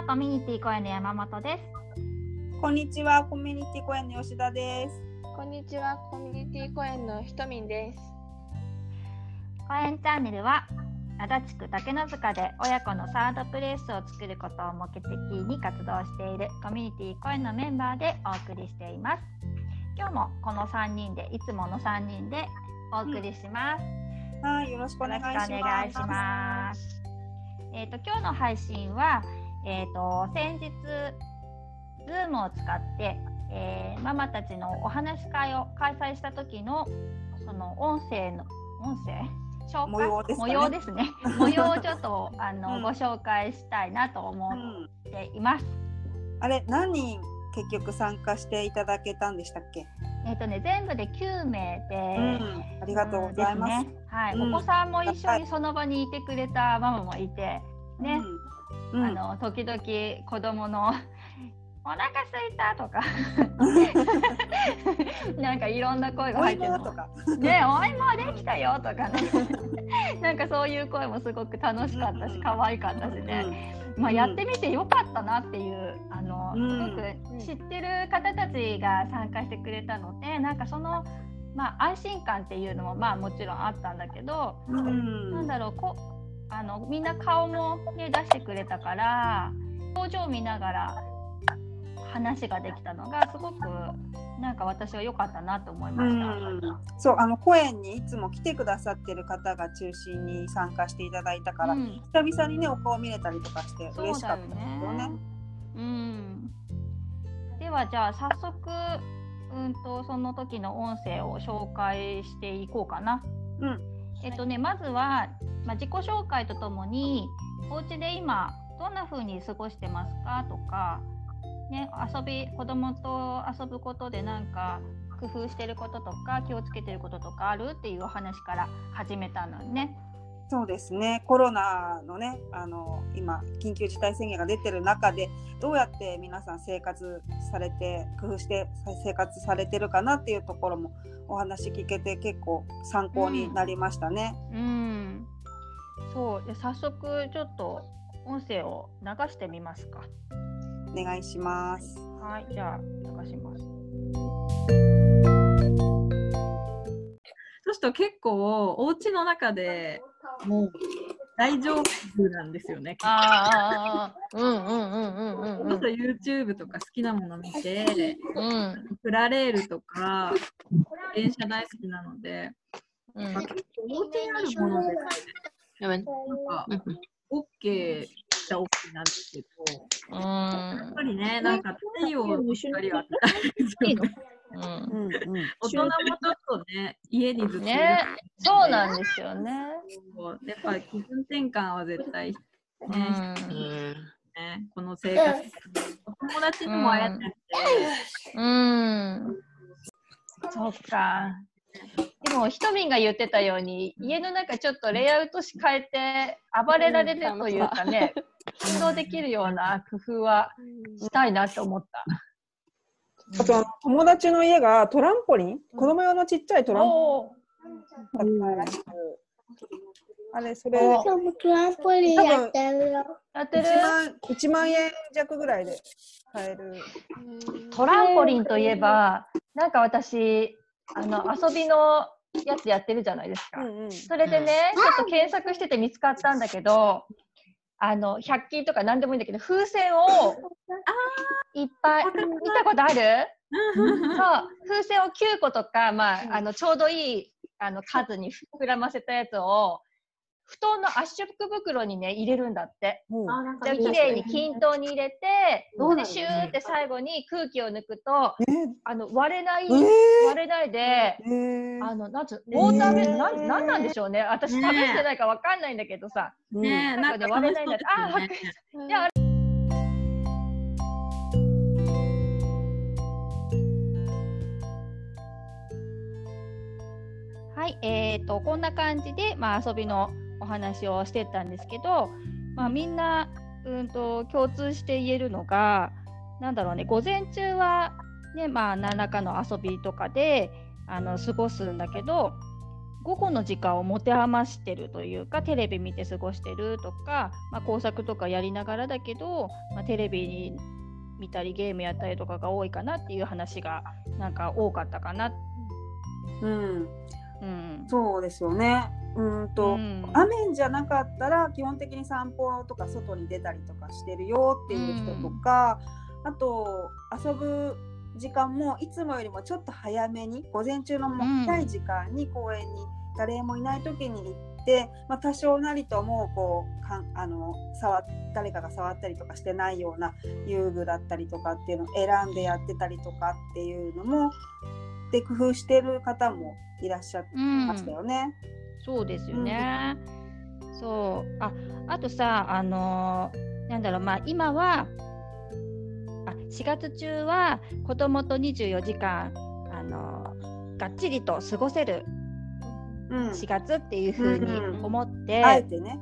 は、コミュニティ公園の山本です。こんにちは、コミュニティ公園の吉田です。こんにちは、コミュニティ公園のひとみんです。公園チャンネルは、足立区竹の塚で親子のサードプレイスを作ることを目的に活動しているコミュニティ公園のメンバーでお送りしています。今日もこの3人で、いつもの3人でお送りします。はい、よろしくお願いします。よろしくお願いします。えっ、と今日の配信は、えっ、と先日 Zoom を使って、えーママたちのお話し会を開催した時のその音声の音声？紹介模様ですかね。模様ですね。模様をちょっとあの、うん。ご紹介したいなと思うん、っています。あれ、何人結局参加していただけたんでしたっけ？えっ、とね全部で9名で、うん、ありがとうございます。ですね。はい、うん。お子さんも一緒にその場にいてくれたママもいて、ね、うん、あの時々子供の お腹すいたとか。なんかいろんな声がお入ってる。とか。ねお芋できたよとかね。なんかそういう声もすごく楽しかったし可愛かったしね、まあ、やってみてよかったなっていうあの、うん。すごく知ってる方たちが参加してくれたのでなんかその、まあ、安心感っていうのもまあもちろんあったんだけど、うん、うんなんだろうこあのみんな顔も、ね、出してくれたから表情見ながら話ができたのがすごくなんか私は良かったなと思いました。うんそうあの公園にいつも来てくださってる方が中心に参加していただいたから、うん久々にねお顔見れたりとかして嬉しかったですよね。ね。うん。ではじゃあ早速うんとその時の音声を紹介していこうかな。うん、えっとねまずは、まあ、自己紹介とともにお家で今どんな風に過ごしてますかとか、ね、遊び子供と遊ぶことでなんか工夫してることとか気をつけてることとかあるっていうお話から始めたのね。そうですねコロナのねあの今緊急事態宣言が出てる中でどうやって皆さん生活されて工夫して生活されてるかなっていうところもお話聞けて結構参考になりましたね。うん、そうで早速ちょっと音声を流してみますか。お願いします。はい、じゃあ流します。そうすると結構お家の中でもう大丈夫なんですよね。ああ、うんうんうんうんうんちょっと YouTube とか好きなもの見て、うんプラレールとか電車大好きなので、うんまあ、結構お家にあるものでなんか OK じゃ OK なんですけど、やっぱりね、なんか太陽の光を当てたいですよね。うん。うんうん。大人もちょっとね、家にずっとね、そうなんですよね。やっぱり気分転換は絶対ね、うん。ね。この生活、お友達にも会えてて、うん、そっか。でも、ひとみんが言ってたように、家の中ちょっとレイアウトし変えて、暴れられるというかね、運動できるような工夫はしたいなと思った。あと友達の家がトランポリン、子供用のちっちゃいトランポリンだったらしく、あれそれトランポリンやってる。よ。やってる1万一万円弱ぐらいで買える。トランポリンといえば、なんか私、あの遊びのやつやってるじゃないですか。うんうん。それでね、ちょっと検索してて見つかったんだけど、あの100均とか何でもいいんだけど、風船をいっぱい、見たことある？そう、風船を9個とか、まあ、あのちょうどいいあの数に膨らませたやつを、布団の圧縮袋にね、入れるんだって。うん。で、綺麗に均等に入れて、で、シューって最後に空気を抜くと、えあの割れない、割れないで、ー、えー。あの、なんつう、ウォーターベル、なん、えーなんなんでしょうね。私試してないからわかんないんだけどさ。うん。ねなんか割れないんだ楽しそうですよね。であれはい、えー、とこんな感じで、まあ、遊びのお話をしてたんですけど、まあ、みんなうんと共通して言えるのがなんだろうね午前中は、ねまあ、何らかの遊びとかであの過ごすんだけど午後の時間を持て余してるというかテレビ見て過ごしてるとか、まあ、工作とかやりながらだけど、まあ、テレビ見たりゲームやったりとかが多いかなっていう話がなんか多かったかな。うん、うん、そうですよね。うんと、うん、雨じゃなかったら基本的に散歩とか外に出たりとかしてるよっていう人とか、うん、あと遊ぶ時間もいつもよりもちょっと早めに午前中の早い時間に公園に誰もいない時に行って、まあ、多少なりともこうかんあの触誰かが触ったりとかしてないような遊具だったりとかっていうのを選んでやってたりとかっていうのもで工夫してる方もいらっしゃってましたよね。うん、そうですよね、うん、そう。ああとさあのー、なんだろうまあ今はあ4月中は子供と24時間あのがっちりと過ごせる4月っていうふうに思って、あえてね。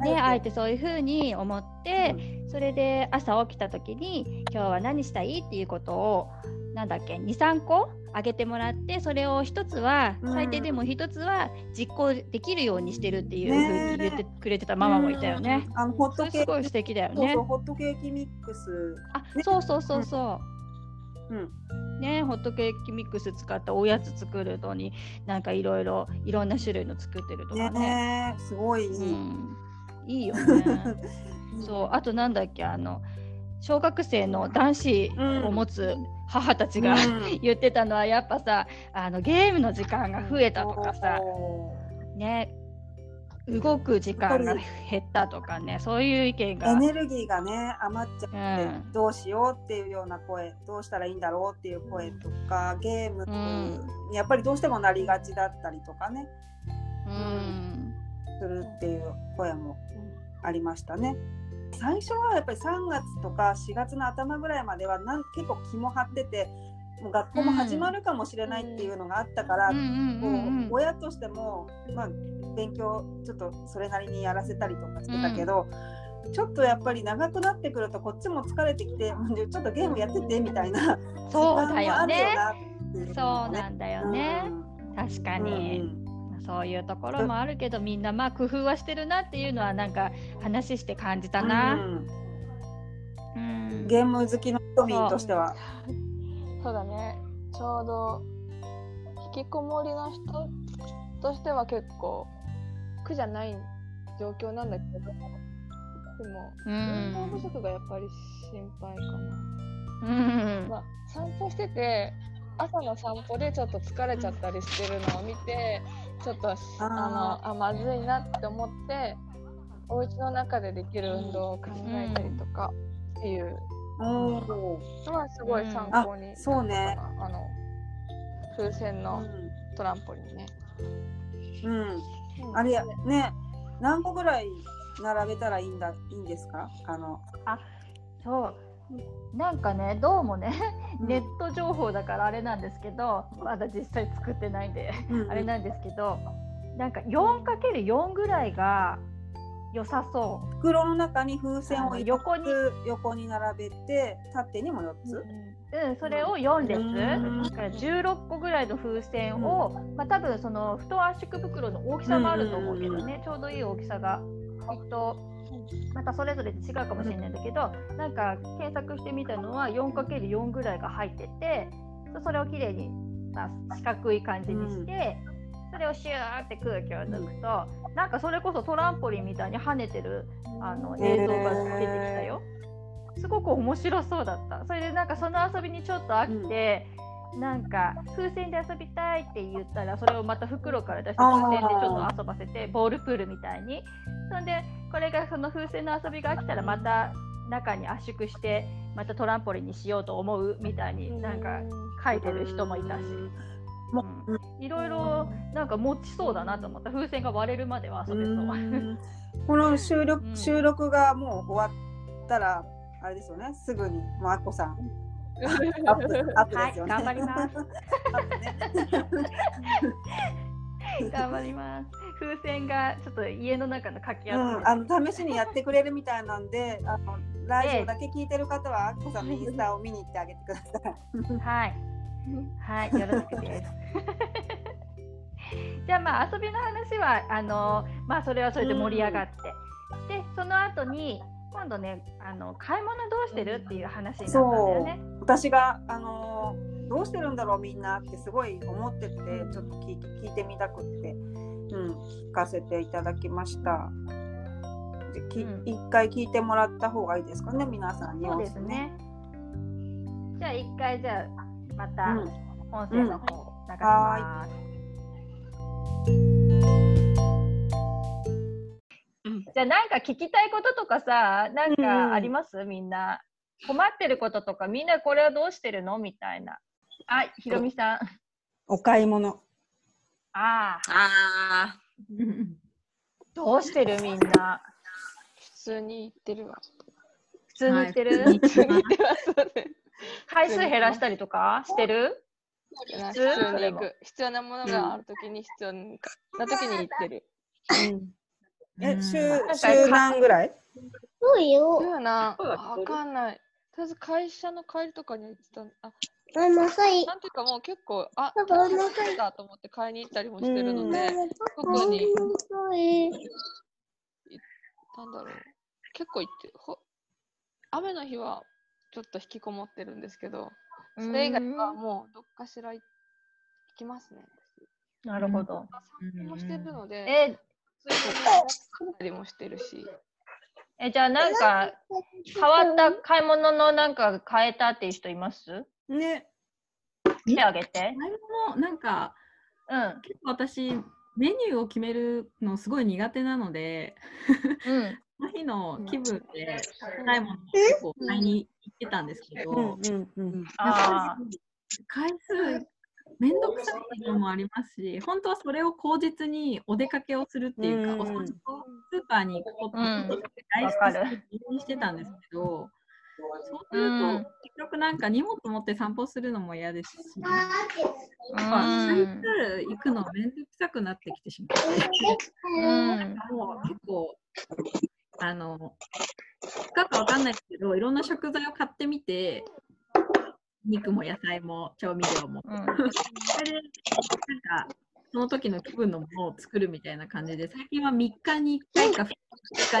ね、あえてそういうふうに思って、うん、それで朝起きた時に今日は何したいっていうことをなんだっけ？23個あげてもらってそれを1つは、最低でも1つは実行できるようにしてるっていうふうに言ってくれてたママもいたよね。あのホットケーキすごい素敵だよね。そうホットケーキミックス。あ、ね、そうそうそうそう。うん、ねホットケーキミックス使ったおやつ作るのになんかいろいろいろんな種類の作ってるとかね。ねすごいいい。うんいいよね。そうあとなんだっけ？あの小学生の男子を持つ母たちが、うん、言ってたのはやっぱさあのゲームの時間が増えたとかさ、ね動く時間が減ったとかねそういう意見が。エネルギーがね余っちゃって、うん、どうしようっていうような声どうしたらいいんだろうっていう声とかゲームにやっぱりどうしてもなりがちだったりとかね、うん、するっていう声もありましたね。最初はやっぱり3月とか4月の頭ぐらいまではなん結構気も張っててもう学校も始まるかもしれないっていうのがあったから、こう親としても、まあ、勉強ちょっとそれなりにやらせたりとかしてたけど、うん、ちょっとやっぱり長くなってくるとこっちも疲れてきてちょっとゲームやっててみたいなそうだよね。そうなんだよね。うん、確かに。うんそういうところもあるけどみんなまあ工夫はしてるなっていうのはなんか話して感じたな。うん、うん、ゲーム好きの都民としては。そう。だね。ちょうど引きこもりの人としては結構苦じゃない状況なんだけど。でも運動不足がやっぱり心配かな。うん、まあ、散歩してて朝の散歩でちょっと疲れちゃったりしてるのを見てちょっとあのあまずいなって思ってお家の中でできる運動を考えたりとかっていう。のはすごい参考に、うん、そうね。あの風船のトランポリンね。うん、うん、あれやね何個ぐらい並べたらいいんだいいんですか？あの。あそうなんかねどうもねネット情報だからあれなんですけどまだ実際作ってないんであれなんですけどなんか 4×4 ぐらいが良さそう。袋の中に風船を横に。横に並べて縦にも4つ、うん、それを4列、だから16個ぐらいの風船を、うん、まあ、多分その布団圧縮袋の大きさもあると思うけどね、ちょうどいい大きさがきっとまたそれぞれ違うかもしれないんだけどなんか検索してみたのは 4×4 ぐらいが入っててそれをきれいに、まあ、四角い感じにして、それをシューって空気を抜くとなんかそれこそトランポリンみたいに跳ねてるあの映像が出てきたよ。すごく面白そうだった。それでなんかその遊びにちょっと飽きて、なんか風船で遊びたいって言ったらそれをまた袋から出して風船でちょっと遊ばせてボールプールみたいにそんでこれがその風船の遊びが飽きたらまた中に圧縮してまたトランポリンにしようと思うみたいになんか書いてる人もいたし。うん、いろいろなんか持ちそうだなと思った風船が割れるまでは遊べそうこの収録、うん、収録がもう終わったらあれですよねすぐにもうあっこさんアップアップですよね。はい、頑張ります。頑張ります。風船がちょっと家の中のかき集め、うん、あの試しにやってくれるみたいなんで、あのラジオだけ聞いてる方はあっこさんのインスタを見に行ってあげてください。はい。はい、よろしくです。じゃあまあ遊びの話はあのまあそれはそれで盛り上がって、でその後に今度ねあの買い物どうしてるっていう話になったんだよね。私があのーどうしてるんだろうみんなってすごい思っててちょっと聞いて聞いてみたくって、うん、聞かせていただきました。できうん一回聞いてもらった方がいいですかね皆さんにそうですね。じゃあ一回じゃあまたうん音声の方流します。じゃあなんか聞きたいこととかさなんかあります、みんな困ってることとかみんなこれはどうしてるの？みたいな。あひろみさん。お買い物。あああ どうしてる？みんな。普通に言ってるわ。普通に言ってる、はい普通に言ってますね。回数減らしたりとか？してる？普通通に行く。必要なものがあるときに必要な時に言ってる。え、週なんか週何ぐらい？そうよ。そうやな。わかんない。とりあえず会社の帰りとかに言ってた。あ、ママかい。なんていうかもう結構、あ、パパお腹帰ったと思って買いに行ったりもしてるので、マ特に。なんだろう。結構行ってほ、雨の日はちょっと引きこもってるんですけど、それ以外はもうどっかしら行きますね。なるほど。私散歩もしてるので、えったりもしてるし。えじゃあなんか変わった買い物のなんか変えたっていう人います？ね。手あげて。前もなんかうん。結構私メニューを決めるのすごい苦手なのでうん。その日の気分で食べたいものを結構買いに行ってたんですけど、うんうんうん。あ回数めんどくさいのもありますし本当はそれを口実にお出かけをするっていうか、うん。お散歩スーパーに行くことをうん。大好きにしてたんですけど、そうすると、うん。結局なんか荷物持って散歩するのも嫌ですし、うまあ回ん。数行くのめんどくさくなってきてしまって、うん。もう結構、あの、深くわかんないですけど、いろんな食材を買ってみて、肉も野菜も調味料も。うん。それで、なんか、その時の気分のものを作るみたいな感じで、最近は3日に1回か2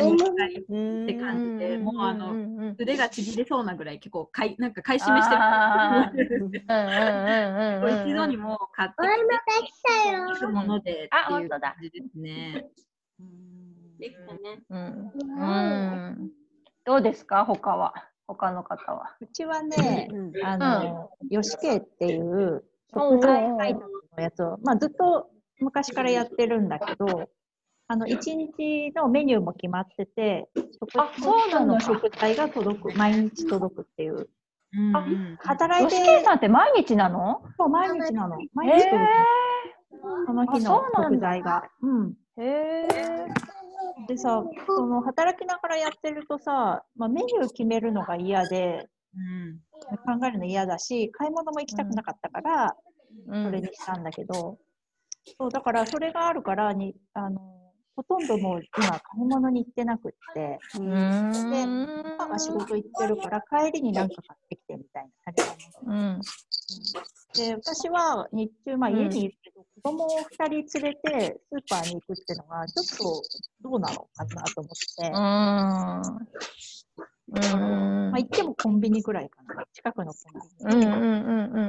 日に1回うんって感じで、もうあの、うん腕がちぎれそうなぐらい結構買い、なんか買い占めしてる。んうんうんうんうん。一度にもう買って。きて、ものでってあいう感じですね。できたね。うん。うん。どうですか他は？他の方は。うちはね、うんあの、吉家っていう食材配達のやつを、まあずっと昔からやってるんだけど、あの、一日のメニューも決まってて、そこあそうなのの食材が届く、毎日届くっていう。うんあうん働いて吉、健さんって毎日なの？そう毎日なの。毎へ日届く。その日あの食材が。うん。え。へえ。でさ、その働きながらやってるとさ、まあ、メニュー決めるのが嫌で、うん考えるの嫌だし、買い物も行きたくなかったから、うんそれにしたんだけど、そう、だからそれがあるからに、あの、ほとんどもう今買い物に行ってなくって、うで、ん。パパが仕事行ってるから帰りに何か買ってきてみたいな感じなのうん。で、私は日中、まあうん家にいるけど、子供を二人連れてスーパーに行くっていうのが、ちょっとどうなのかなと思って、まうん。あ行ってもコンビニぐらいかな。近くのコンビニ。うんうんうんう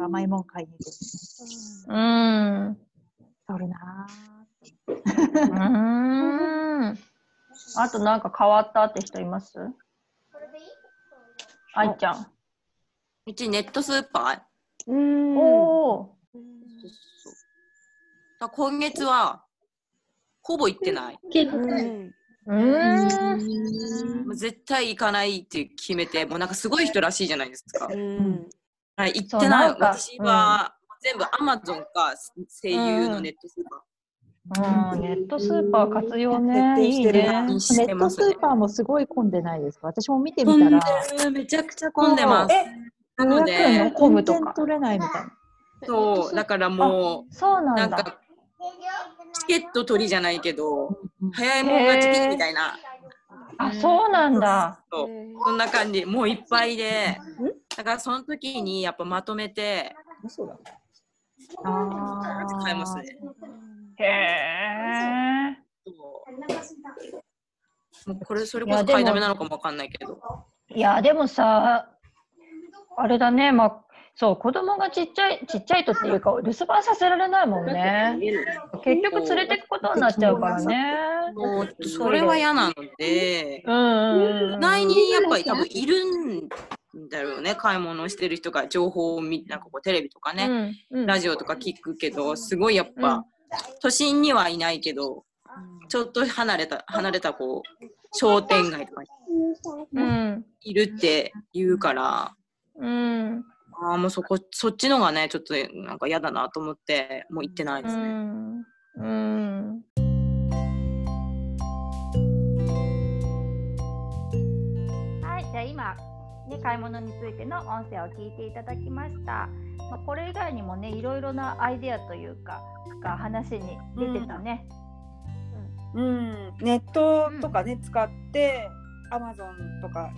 ん甘いもん買いに行く。うん。うん。それなうん。あとなんか変わったって人います？愛ちゃん。うちネットスーパーうん。おお。だ今月はほぼ行ってない。うん。うん。もう絶対行かないって決めて、もうなんかすごい人らしいじゃないですか。うん。はい、行そうってない。私は全部アマゾンか声優のネットスーパうん、ネットスーパー活用ね。いいね。ネットスー。パーもすごい混んでないですか？私も見てみたら、る、めちゃくちゃ混んでます。え、なので、混むとか。全然取れないみたいな。そう、だからもう、そうなんんか、チケット取りじゃないけど、早いもん勝ちみたいな、あ、そうなんだ。そうそんな感じ、もういっぱいで、だからその時にやっぱまとめて、そうだ。買えますね。へえ。もうこれそれこそ買いだめなのかもわかんないけど。いやでもさあれだね。まあそう子供がちっちゃいちっちゃいとっていうか留守番させられないもんね。結局連れてくことになっちゃうからね。もうそれは嫌なので、うんうんうん。内にやっぱり多分いるんだろうね。買い物してる人が情報を見なんかこうテレビとかね、うんうん。ラジオとか聞くけどすごいやっぱ、うん。都心にはいないけどちょっと離れた離れたこう商店街とかにうん。いるって言うから。うんああもうそこそっちのがねちょっとなんか嫌だなと思ってもう行ってないでうすね。んうん。はい、じゃあ今、ね、買い物についての音声を聞いていただきました。まあ、これ以外にもね、いろいろなアイデアというか、が話に出てたね。うん、ネットとかね、使って、アマゾンとか、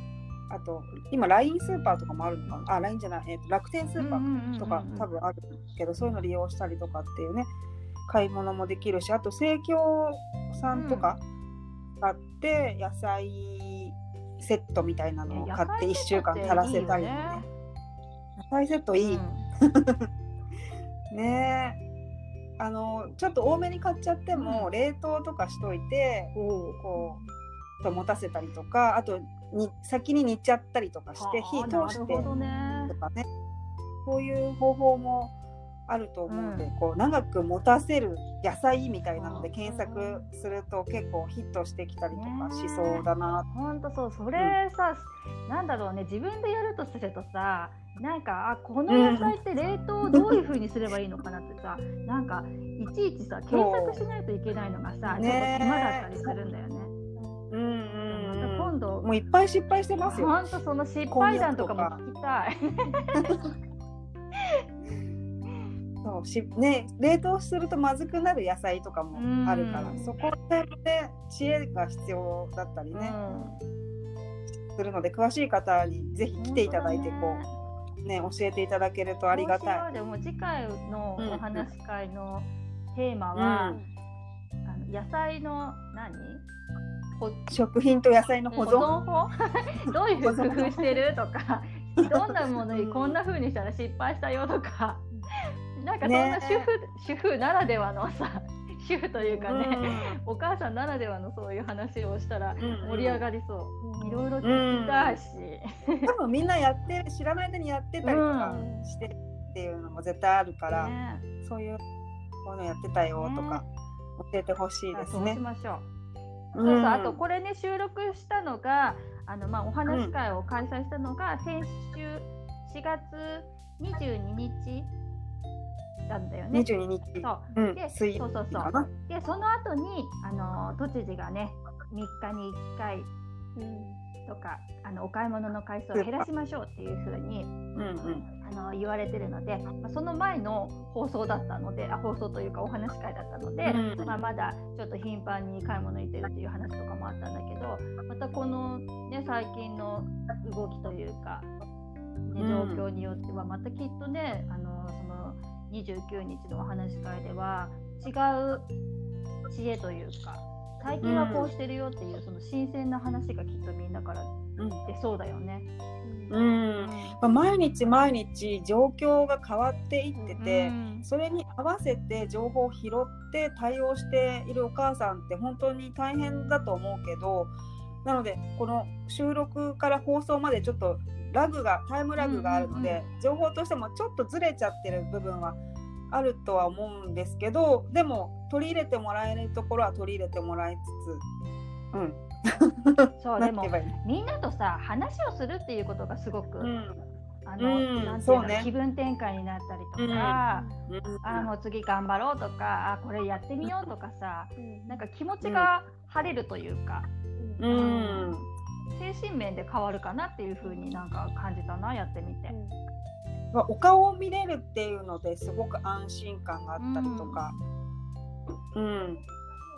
あと、今、LINE スーパーとかもあるのかな？あ、LINE じゃない、えーと楽天スーパーとか多分あるけど、そういうの利用したりとかっていうね、買い物もできるし、あと、生協さんとか買って、野菜セットみたいなのを買って1週間足らせたりね。野菜セットいい。ねえ。あのちょっと多めに買っちゃっても、冷凍とかしといてこうと持たせたりとかあとに先に煮ちゃったりとかして火通してとかね。そういう方法もあると思うので、こう長く持たせる野菜みたいなので検索すると結構ヒットしてきたりとかしそうだな。ほんとそう、それさ、なんだろうね、自分でやるとするとさ、なんか、あ、この野菜って冷凍どういう風にすればいいのかなってさ、なんか、いちいちさ、検索しないといけないのがさ、ちょっと手間だったりするんだよね。うん今度、もういっぱい失敗してますよ。ほんとその失敗談とかも聞きたい。そうしね、冷凍するとまずくなる野菜とかもあるから、そこで知恵が必要だったりね、するので詳しい方にぜひ来ていただいてこう、ね、教えていただけるとありがたい。でも次回のお話し会のテーマは、あの野菜の何？食品と野菜の保存？法？どういう工夫してるとかどんなものにこんな風にしたら失敗したよとか。なんかそんな主婦,、主婦ならではのさ 主婦というかね、お母さんならではのそういう話をしたら盛り上がりそう、いろいろ聞きたいし、多分みんなやって知らない間にやってたりとかしてっていうのも絶対あるから、そういうこういうのやってたよとか教えてほしいですね。そうしましょうそうそう、あとこれね収録したのがあの、まあ、お話し会を開催したのが、先週4月22日なんだよね。22日。そう。うん、で、水そうそうそう。で、その後にあの都知事がね3日に1回とか、あのお買い物の回数を減らしましょうっていうふうに、うんうん、あの言われてるので、まあ、その前の放送だったのであ放送というかお話し会だったので、うん。まあ、まだちょっと頻繁に買い物に行ってるっていう話とかもあったんだけどまたこの、ね、最近の動きというか、ね、状況によってはまたきっとねあのその29日のお話し会では違う知恵というか最近はこうしてるよっていう、その新鮮な話がきっとみんなから出そうだよね。うん。まあ、毎日毎日状況が変わっていってて、それに合わせて情報を拾って対応しているお母さんって本当に大変だと思うけどなのでこの収録から放送までちょっとラグがタイムラグがあるので、情報としてもちょっとずれちゃってる部分はあるとは思うんですけどでも取り入れてもらえるところは取り入れてもらいつつうん。そう でもみんなとさ話をするっていうことがすごく、うん、あの、うん、なんていうの、ね、気分転換になったりとか、うん、あもう次頑張ろうとかあこれやってみようとかさ、なんか気持ちが晴れるというか、うん。精神面で変わるかなっていうふうになんか感じたなやってみて。お顔を見れるっていうのですごく安心感があったりとか、うん、うん、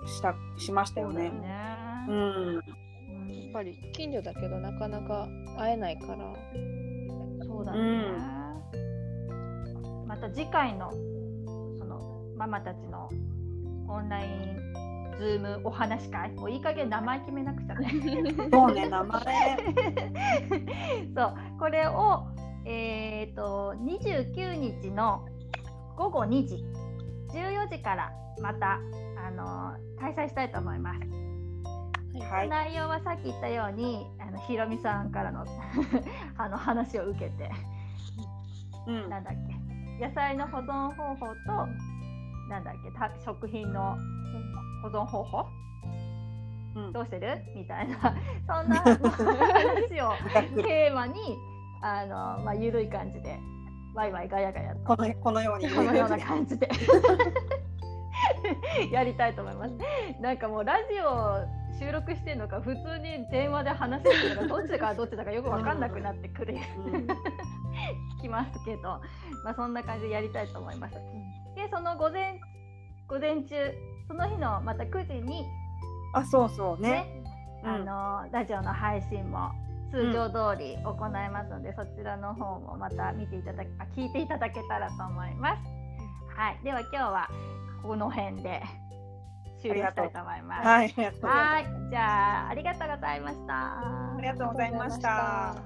したしましたよね。ねうん、やっぱり近所だけどなかなか会えないから。そうだね。うん、また次回のママたちのオンラインズームお話し会もういい加減名前決めなくちゃね。そうね名前。そうこれをえっ、ー、と29日の午後2時14時からまたあの開催したいと思います。はい、内容はさっき言ったようにあのひろみさんからの あの話を受けて、うん、なんだっけ野菜の保存方法となんだっけた食品の保存方法、うん、どうしてる？みたいなそんな話を テーマにあの、まあ、ゆるい感じでワイワイガヤガヤと。このこのようにこのような感じ。で。やりたいと思います。なんかもうラジオ収録してるのか普通に電話で話してるのかどっちかどっちだかよく分かんなくなってくる、きますけど、まあ、そんな感じでやりたいと思います。でその午前午前中その日のまた9時にあそうそうね、ねあのラジオの配信も通常通り行いますので、うん、そちらの方もまた見ていただあ聞いていただけたらと思います。はい、では今日はこの辺で終了したいと思います。はい、はい、じゃあありがとうございました。ありがとうございました。